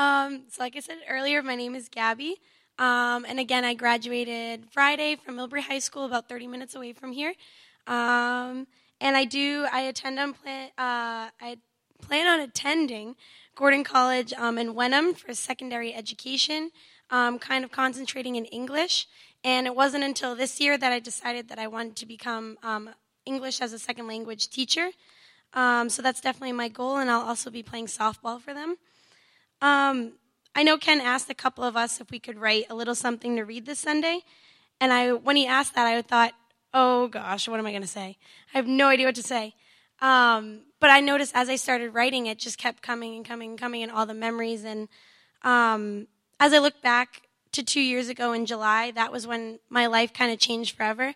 Um, so, like I said earlier, my name is Gabby. Um, and again, I graduated Friday from Millbury High School, about 30 minutes away from here. Um, and I do, I attend on plan, uh, I plan on attending Gordon College um, in Wenham for secondary education, um, kind of concentrating in English. And it wasn't until this year that I decided that I wanted to become um, English as a second language teacher. Um, so that's definitely my goal, and I'll also be playing softball for them. Um, I know Ken asked a couple of us if we could write a little something to read this Sunday, and I, when he asked that, I thought, "Oh gosh, what am I going to say? I have no idea what to say." Um, but I noticed as I started writing, it just kept coming and coming and coming, and all the memories. And um, as I look back to two years ago in July, that was when my life kind of changed forever.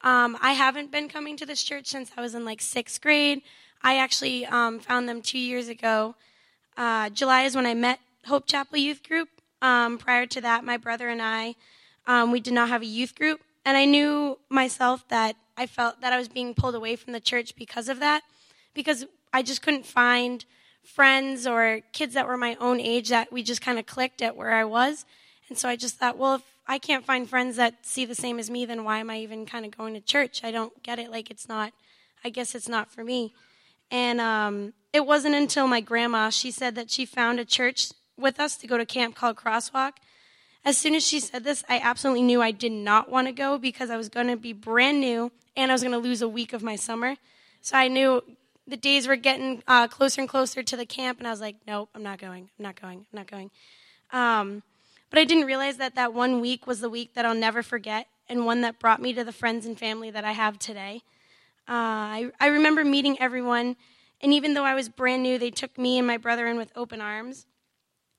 Um, I haven't been coming to this church since I was in like sixth grade. I actually um, found them two years ago. Uh, July is when I met Hope Chapel Youth Group. Um, prior to that, my brother and I, um, we did not have a youth group, and I knew myself that I felt that I was being pulled away from the church because of that, because I just couldn't find friends or kids that were my own age that we just kind of clicked at where I was. And so I just thought, well, if I can't find friends that see the same as me, then why am I even kind of going to church? I don't get it. Like, it's not, I guess it's not for me. And um, it wasn't until my grandma, she said that she found a church with us to go to camp called Crosswalk. As soon as she said this, I absolutely knew I did not want to go because I was going to be brand new and I was going to lose a week of my summer. So I knew the days were getting uh, closer and closer to the camp, and I was like, nope, I'm not going. I'm not going. I'm not going. Um, but I didn't realize that that one week was the week that I'll never forget and one that brought me to the friends and family that I have today. Uh, I, I remember meeting everyone, and even though I was brand new, they took me and my brother in with open arms.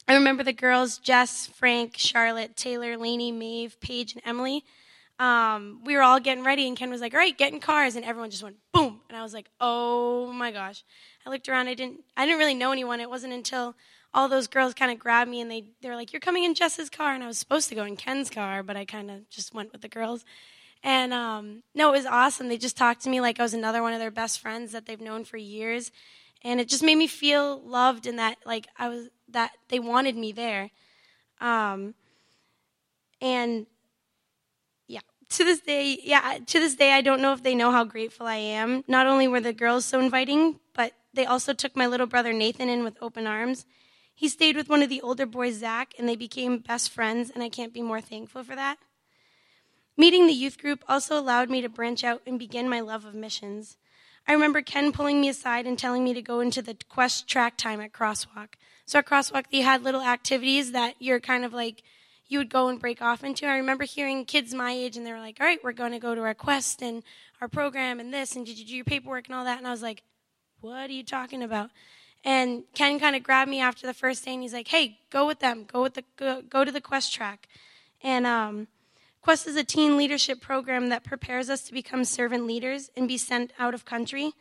I remember the girls Jess, Frank, Charlotte, Taylor, Lainey, Maeve, Paige, and Emily. Um, we were all getting ready, and Ken was like, "All right, get in cars," and everyone just went boom, and I was like, "Oh my gosh!" I looked around. I didn't. I didn't really know anyone. It wasn't until all those girls kind of grabbed me and they they were like, "You're coming in Jess's car," and I was supposed to go in Ken's car, but I kind of just went with the girls. And um, no, it was awesome. They just talked to me like I was another one of their best friends that they've known for years, and it just made me feel loved and that like I was that they wanted me there. Um, and yeah, to this day, yeah, to this day, I don't know if they know how grateful I am. Not only were the girls so inviting, but they also took my little brother Nathan in with open arms. He stayed with one of the older boys, Zach, and they became best friends, and I can't be more thankful for that. Meeting the youth group also allowed me to branch out and begin my love of missions. I remember Ken pulling me aside and telling me to go into the Quest track time at Crosswalk. So at Crosswalk, they had little activities that you're kind of like, you would go and break off into. I remember hearing kids my age and they were like, all right, we're going to go to our Quest and our program and this, and did you do your paperwork and all that? And I was like, what are you talking about? And Ken kind of grabbed me after the first day, and he's like, "Hey, go with them. Go with the go, go to the Quest track." And um, Quest is a teen leadership program that prepares us to become servant leaders and be sent out of country.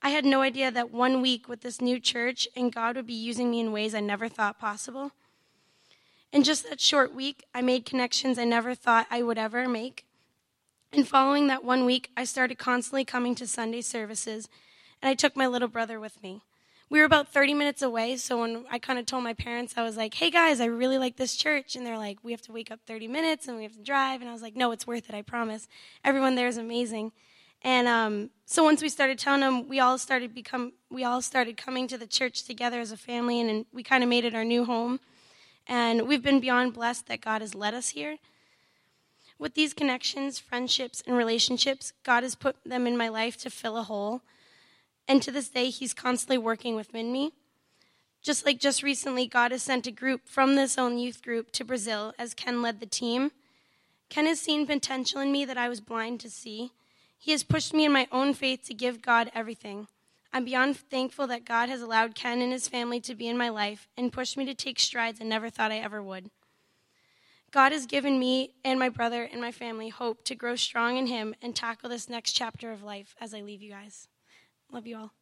I had no idea that one week with this new church and God would be using me in ways I never thought possible. In just that short week, I made connections I never thought I would ever make. And following that one week, I started constantly coming to Sunday services, and I took my little brother with me we were about 30 minutes away. So when I kind of told my parents, I was like, hey guys, I really like this church. And they're like, we have to wake up 30 minutes and we have to drive. And I was like, no, it's worth it, I promise. Everyone there is amazing. And um, so once we started telling them, we all started become, we all started coming to the church together as a family, and, and we kind of made it our new home. And we've been beyond blessed that God has led us here. With these connections, friendships, and relationships, God has put them in my life to fill a hole and to this day, He's constantly working within me. Just like just recently, God has sent a group from this own youth group to Brazil as Ken led the team. Ken has seen potential in me that I was blind to see. He has pushed me in my own faith to give God everything. I'm beyond thankful that God has allowed Ken and his family to be in my life and pushed me to take strides I never thought I ever would. God has given me and my brother and my family hope to grow strong in Him and tackle this next chapter of life as I leave you guys. Love you all.